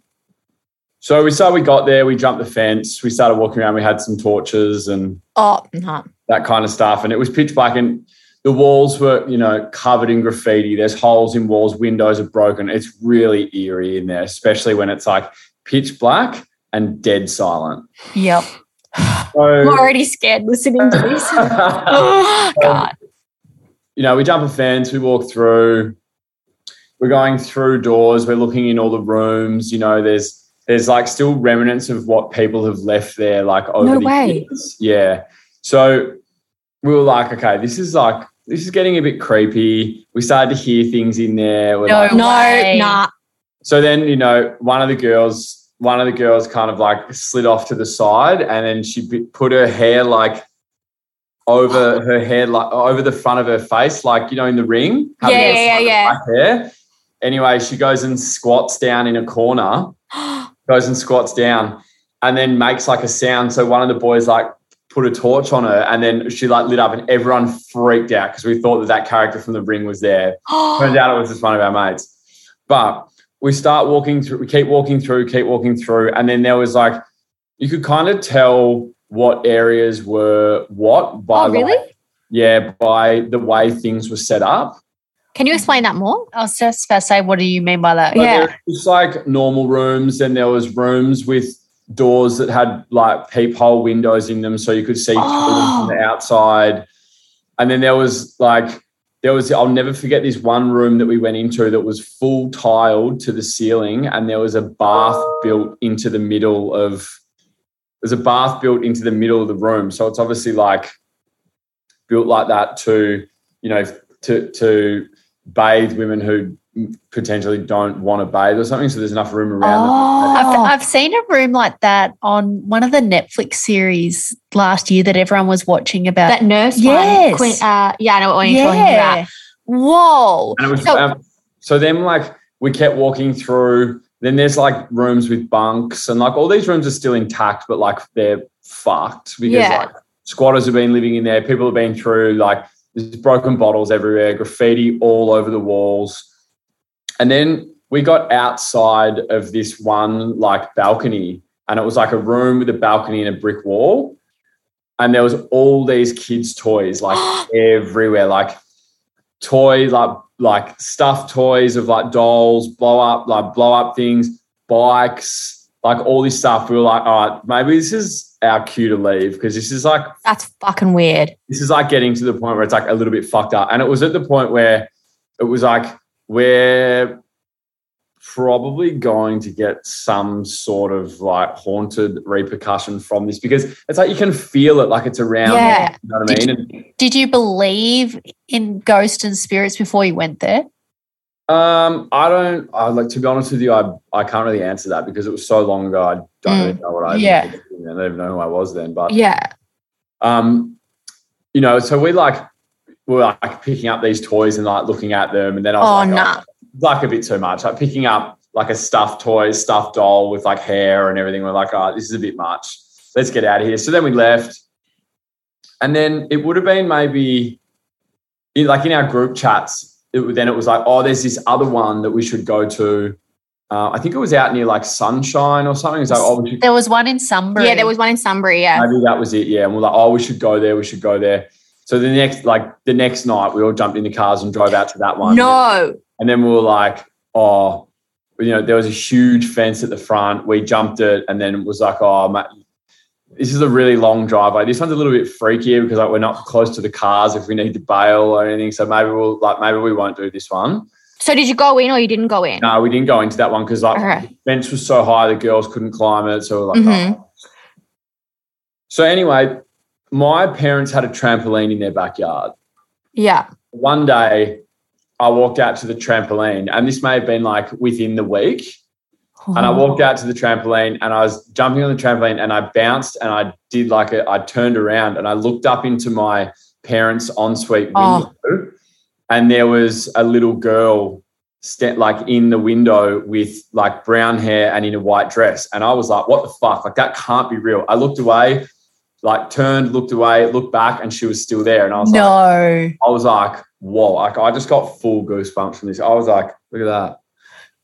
So we saw we got there, we jumped the fence, we started walking around, we had some torches and oh, no. that kind of stuff. And it was pitch black and the walls were, you know, covered in graffiti. There's holes in walls, windows are broken. It's really eerie in there, especially when it's like pitch black and dead silent. Yep. So, I'm already scared listening to this. *laughs* oh, God. you know, we jump a fence, we walk through, we're going through doors, we're looking in all the rooms, you know, there's there's like still remnants of what people have left there, like over No the way. years. Yeah. So we were like, okay, this is like this is getting a bit creepy. We started to hear things in there. We're No. like- No, way. nah. so then, you know, one of the girls, one of the girls kind of like slid off to the side and then she put her hair like over her hair, like over the front of her face, like, you know, in the ring. Yeah, yeah, yeah, hair. Anyway, she goes and squats down in a corner, *gasps* goes and squats down and then makes like a sound. So one of the boys like put a torch on her and then she like lit up and everyone freaked out because we thought that that character from the ring was there. *gasps* Turns out it was just one of our mates. But we start walking through, we keep walking through, keep walking through. And then there was like, you could kind of tell what areas were what by Oh, really? like- yeah, by the way things were set up. Can you explain that more? I was just about to say, what do you mean by that? But Yeah. It's like normal rooms, and there was rooms with doors that had like peephole windows in them, so you could see Oh. from the *gasps* outside. And then there was like there was I'll never forget this one room that we went into that was full tiled to the ceiling, and there was a bath built into the middle of there's a bath built into the middle of the room. So it's obviously like built like that to, you know, to to bathe women who potentially don't want to bathe or something. So there's enough room around. them. I've, Oh. I've seen a room like that on one of the Netflix series last year that everyone was watching about. That nurse Yes. one. Queen, uh, yeah, I know what you're talking about. Whoa. And it was So- um, so then like we kept walking through. Then there's like rooms with bunks and like all these rooms are still intact, but like they're fucked because Yeah. like squatters have been living in there. People have been through like there's broken bottles everywhere, graffiti all over the walls. And then we got outside of this one like balcony, and it was like a room with a balcony and a brick wall. And there was all these kids' toys like *gasps* everywhere, like toys, like like stuffed toys of like dolls, blow up, like blow up things, bikes, like all this stuff. We were like, all right, maybe this is our cue to leave because this is like That's fucking weird. this is like getting to the point where it's like a little bit fucked up. And it was at the point where it was like we're probably going to get some sort of like haunted repercussion from this because it's like you can feel it like it's around. Yeah. You know what I Did mean? And, Did you believe in ghosts and spirits before you went there? um, I don't. I like to be honest with you. I I can't really answer that because it was so long ago. I don't really know what I. Yeah. I don't even know who I was then. But Yeah. um, you know, so we like were like picking up these toys and like looking at them, and then I was Oh, like, nah. like a bit too much. Like picking up like a stuffed toy, stuffed doll with like hair and everything. We're like, oh, this is a bit much. Let's get out of here. So then we left, and then it would have been maybe in, like in our group chats. It, then it was like, oh, there's this other one that we should go to. Uh, I think it was out near like Sunshine or something. It's like, oh, should There was one in Sunbury. Yeah, there was one in Sunbury. Yeah. Maybe that was it. Yeah. And we're like, oh, we should go there. We should go there. So the next, like the next night, we all jumped in the cars and drove out to that one. No. And then we were like, oh, you know, there was a huge fence at the front. We jumped it, and then it was like, oh, mate, this is a really long driveway. This one's a little bit freakier because like we're not close to the cars if we need to bail or anything. So maybe we'll like maybe we won't do this one. So did you go in or you didn't go in? No, we didn't go into that one because like the fence was so high the girls couldn't climb it. So we're like, Mhm. oh. so anyway, my parents had a trampoline in their backyard. Yeah. One day, I walked out to the trampoline, and this may have been like within the week. And I walked out to the trampoline and I was jumping on the trampoline and I bounced and I did like a, I turned around and I looked up into my parents' ensuite oh. window Oh. and there was a little girl sta- like in the window with like brown hair and in a white dress. And I was like, what the fuck? Like that can't be real. I looked away, like turned, looked away, looked back and she was still there. And I was like, No. I was like, whoa, like I just got full goosebumps from this. I was like, look at that.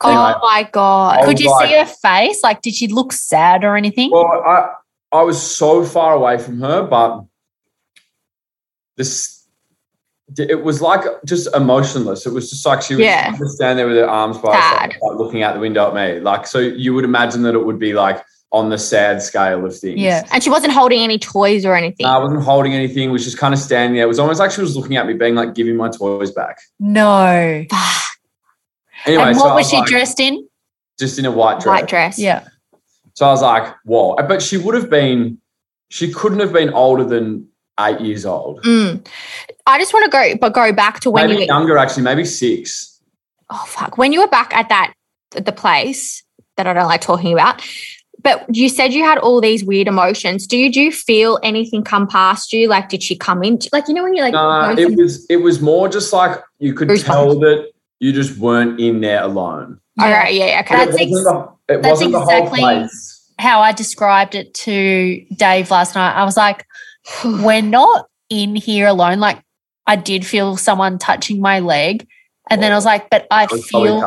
Oh my god. I Could you like- see her face? Like, did she look sad or anything? Well, I I was so far away from her, but this it was like just emotionless. It was just like she was Yeah. just stand there with her arms by her side, like looking out the window at me. Like so, you would imagine that it would be like on the sad scale of things. Yeah. And she wasn't holding any toys or anything. No, I wasn't holding anything. Was just kind of standing there. It was almost like she was looking at me, being like, "Give me my toys back." No. Anyway, and what I was she like, dressed in? Just in a white dress. White dress. Yeah. So I was like, "Whoa!" But she would have been. She couldn't have been older than eight years old. Mm. I just want to go, but go back to when maybe you were. younger, actually, maybe six. Oh fuck! When you were back at that at the place that I don't like talking about, but you said you had all these weird emotions. Do you do you feel anything come past you? Like, did she come in? Like, you know when you're like. Nah, it was it was more just like you could tell that you just weren't in there alone. All right. Yeah. yeah, Okay. That's it wasn't the, that's exactly-. How I described it to Dave last night. I was like, *sighs* we're not in here alone. Like, I did feel someone touching my leg. And then I was like, but I feel,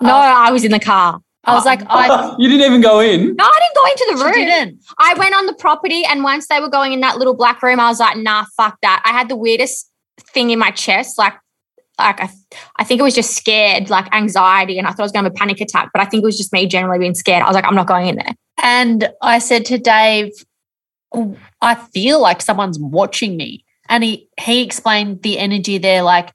no, uh, I was in the car. I was like, I *laughs* you didn't even go in. No, I didn't go into the room. she didn't. I went on the property, and once they were going in that little black room, I was like, nah, fuck that. I had the weirdest thing in my chest, like, like I, I think it was just scared, like anxiety, and I thought I was going to have a panic attack. But I think it was just me generally being scared. I was like, I'm not going in there. And I said to Dave, "Oh, I feel like someone's watching me. And he he explained the energy there, like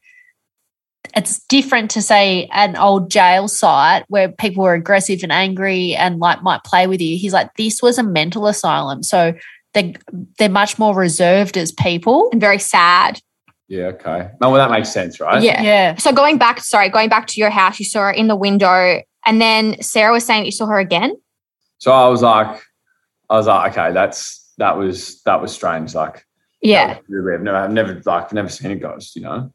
it's different to say an old jail site where people were aggressive and angry and like might play with you. He's like, this was a mental asylum. So they they're much more reserved as people. And very sad. Yeah, okay. No, well, that makes sense, right? Yeah. Yeah. So going back, sorry, going back to your house, you saw her in the window, and then Sarah was saying that you saw her again. So I was like, I was like, okay, that's that was that was strange. Like, Yeah. was really, I've never, I've never like I've never seen a ghost. You know.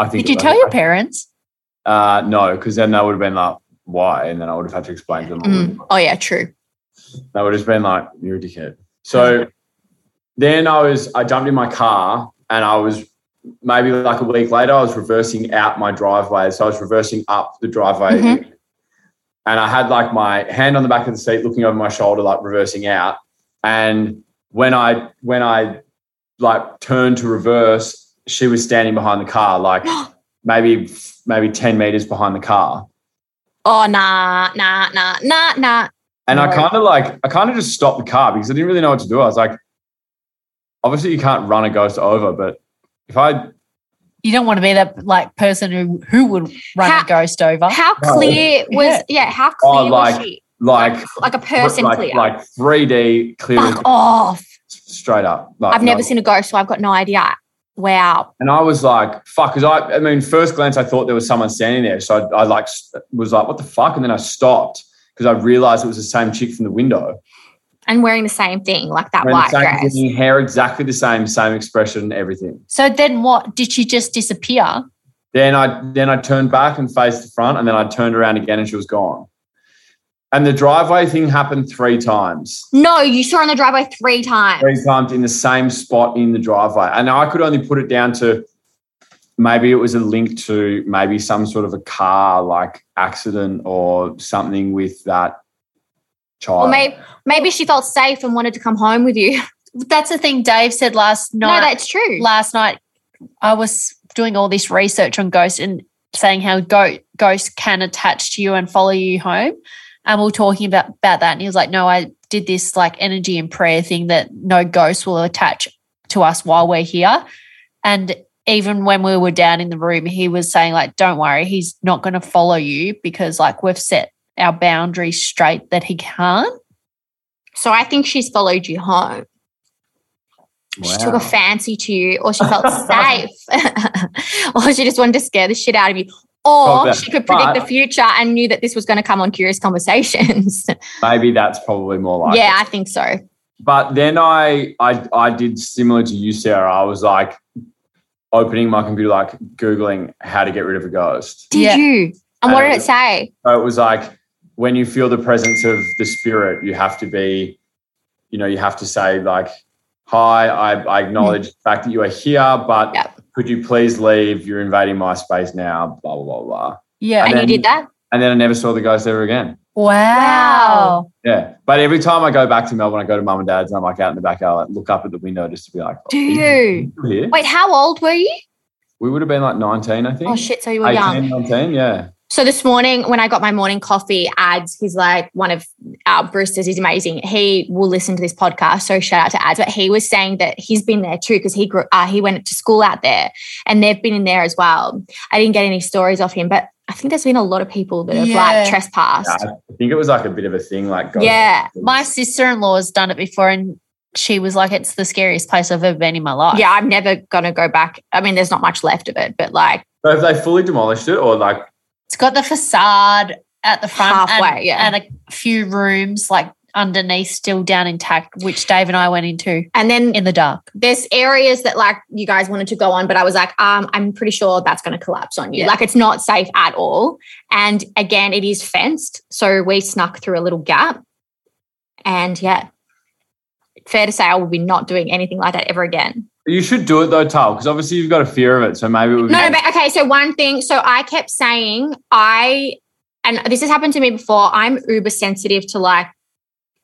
I think. Did you tell your parents? Uh, no, because then they would have been like, why? And then I would have had to explain to them. Mm. Oh yeah, true. They would have been like, you're a dickhead. So then I was, I jumped in my car and I was maybe like a week later, I was reversing out my driveway. So I was reversing up the driveway. Mhm. And I had like my hand on the back of the seat looking over my shoulder, like reversing out. And when I, when I like turned to reverse, she was standing behind the car, like *gasps* maybe, maybe 10 meters behind the car. Oh nah, nah, nah, nah, nah. And I kind of like, I kind of just stopped the car because I didn't really know what to do. I was like, obviously you can't run a ghost over, but if I, You don't want to be that like person who who would run How- a ghost over. How No. clear was yeah? How Oh, clear like- was she? like, Like a person like, clear. like 3D clear Fuck off. straight up. Like, I've never no. seen a ghost, so I've got no idea. Wow. And I was like, fuck, because I, I mean, first glance, I thought there was someone standing there. So I, I like was like, what the fuck? And then I stopped because I realized it was the same chick from the window. And wearing the same thing, like that Wearing white dress. thing, hair exactly the same, same expression, everything. So then what? Did she just disappear? Then I then I turned back and faced the front, and then I turned around again, and she was gone. And the driveway thing happened three times. No, you saw her in the driveway three times. Three times in the same spot in the driveway. And I could only put it down to maybe it was a link to maybe some sort of a car like accident or something with that child. Or maybe maybe she felt safe and wanted to come home with you. *laughs* That's the thing Dave said last night. No, that's true. last night I was doing all this research on ghosts and saying how go- ghosts can attach to you and follow you home. And we are talking about, about that. And he was like, no, I did this like energy and prayer thing that no ghost will attach to us while we're here. And even when we were down in the room, he was saying, like, don't worry, he's not going to follow you because like we've set our boundaries straight that he can't. So I think she's followed you home. She took a fancy to you, or she felt safe, *laughs* *laughs* or she just wanted to scare the shit out of you, or Got she could predict the future and knew that this was going to come on Curious Conversations. *laughs* Maybe that's probably more like yeah, I think so. But then I, I I did similar to you, Sarah. I was like opening my computer, like Googling how to get rid of a ghost. Did Yeah. you? And what did it say? So it was like when you feel the presence of the spirit, you have to be, you know, you have to say like, "Hi, I, I acknowledge mm. the fact that you are here, but Yep. Could you please leave? You're invading my space now." Blah blah blah blah. Yeah. And, then- you did that? And then I never saw the ghost ever again. Wow. Yeah, but every time I go back to Melbourne, I go to mum and dad's, and I'm like out in the back, I like look up at the window just to be like, Do oh, you? Wait, how old were you? We would have been like 19, I think. Oh shit! So you were 18, young. 19, yeah. So this morning, when I got my morning coffee, ads, he's like one of our Brewsters. He's amazing. He will listen to this podcast. So shout out to ads. But he was saying that he's been there too because he grew. Uh, he went to school out there, and they've been in there as well. I didn't get any stories off him, but I think there's been a lot of people that have Yeah. like trespassed. Yeah, I think it was like a bit of a thing, like ghost Yeah. My sister in law has done it before and she was like, it's the scariest place I've ever been in my life. Yeah, I'm never gonna go back. I mean, there's not much left of it, but like So have they fully demolished it, or like It's got the facade at the front Halfway, and, yeah. and a few rooms like underneath still down intact, which Dave and I went into and then in the dark. there's areas that like you guys wanted to go on, but I was like, um, I'm pretty sure that's going to collapse on you. Yeah. Like it's not safe at all. And again, it is fenced, so we snuck through a little gap. And yeah, fair to say, I will be not doing anything like that ever again. You should do it though, Tal, because obviously you've got a fear of it. So maybe it would be No, no, but okay. So one thing, so I kept saying I, and this has happened to me before. I'm uber sensitive to like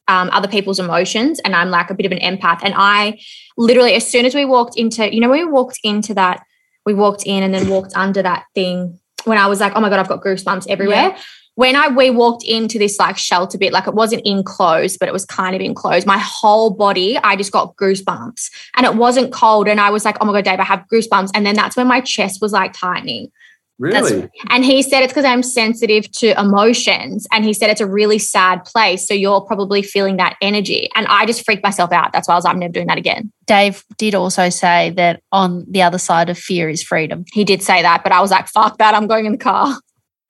um, other people's emotions, and I'm like a bit of an empath. And I literally, as soon as we walked into, you know, when we walked into that, we walked in and then walked under that thing. When I was like, oh my god, I've got goosebumps everywhere. When I we walked into this like shelter bit, like it wasn't enclosed, but it was kind of enclosed. My whole body, I just got goosebumps, and it wasn't cold. And I was like, oh my god, Dave, I have goosebumps. And then that's when my chest was like tightening. really. And he said it's because I'm sensitive to emotions. And he said it's a really sad place. So you're probably feeling that energy. And I just freaked myself out. That's why I was like, I'm never doing that again. Dave did also say that on the other side of fear is freedom. He did say that, but I was like, fuck that. I'm going in the car.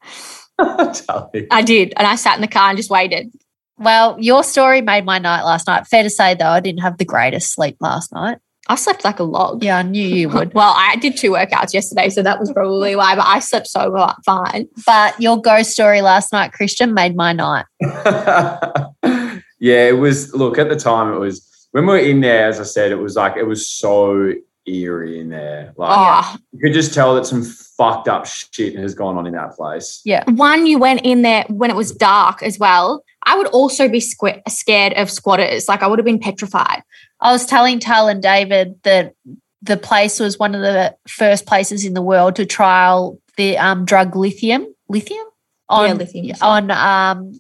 *laughs* *laughs* Tally. I did. And I sat in the car and just waited. Well, your story made my night last night. Fair to say, though, I didn't have the greatest sleep last night. I slept like a log. Yeah, I knew you would. *laughs* Well, I did two workouts yesterday, so that was probably why, but I slept so well, fine. But your ghost story last night, Christian, made my night. *laughs* yeah, it was. Look, at the time, it was when we were in there. As I said, it was like it was so eerie in there. Like Oh, you could just tell that some fucked up shit has gone on in that place. Yeah. One, you went in there when it was dark as well. I would also be squ- scared of squatters. Like I would have been petrified. I was telling Tal and David that the place was one of the first places in the world to trial the um, drug lithium. Lithium on Yeah, lithium, yeah. on um,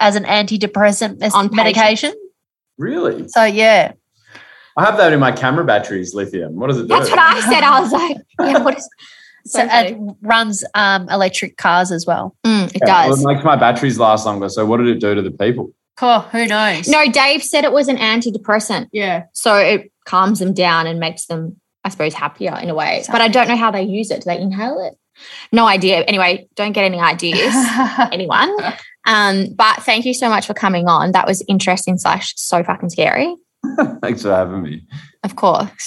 as an antidepressant mes- On medication. Really, So yeah, I have that in my camera batteries. Lithium. What does it do? That's what I said. I was like, *laughs* yeah, what is *laughs* so it runs um, electric cars as well. Mm, it Yeah, well, does. it makes my batteries last longer. So what did it do to the people? Oh, who knows? No, Dave said it was an antidepressant. Yeah. So it calms them down and makes them, I suppose, happier in a way. But I don't know how they use it. Do they inhale it? No idea. Anyway, don't get any ideas, *laughs* anyone. Um, but thank you so much for coming on. That was interesting slash so fucking scary. *laughs* Thanks for having me. Of course.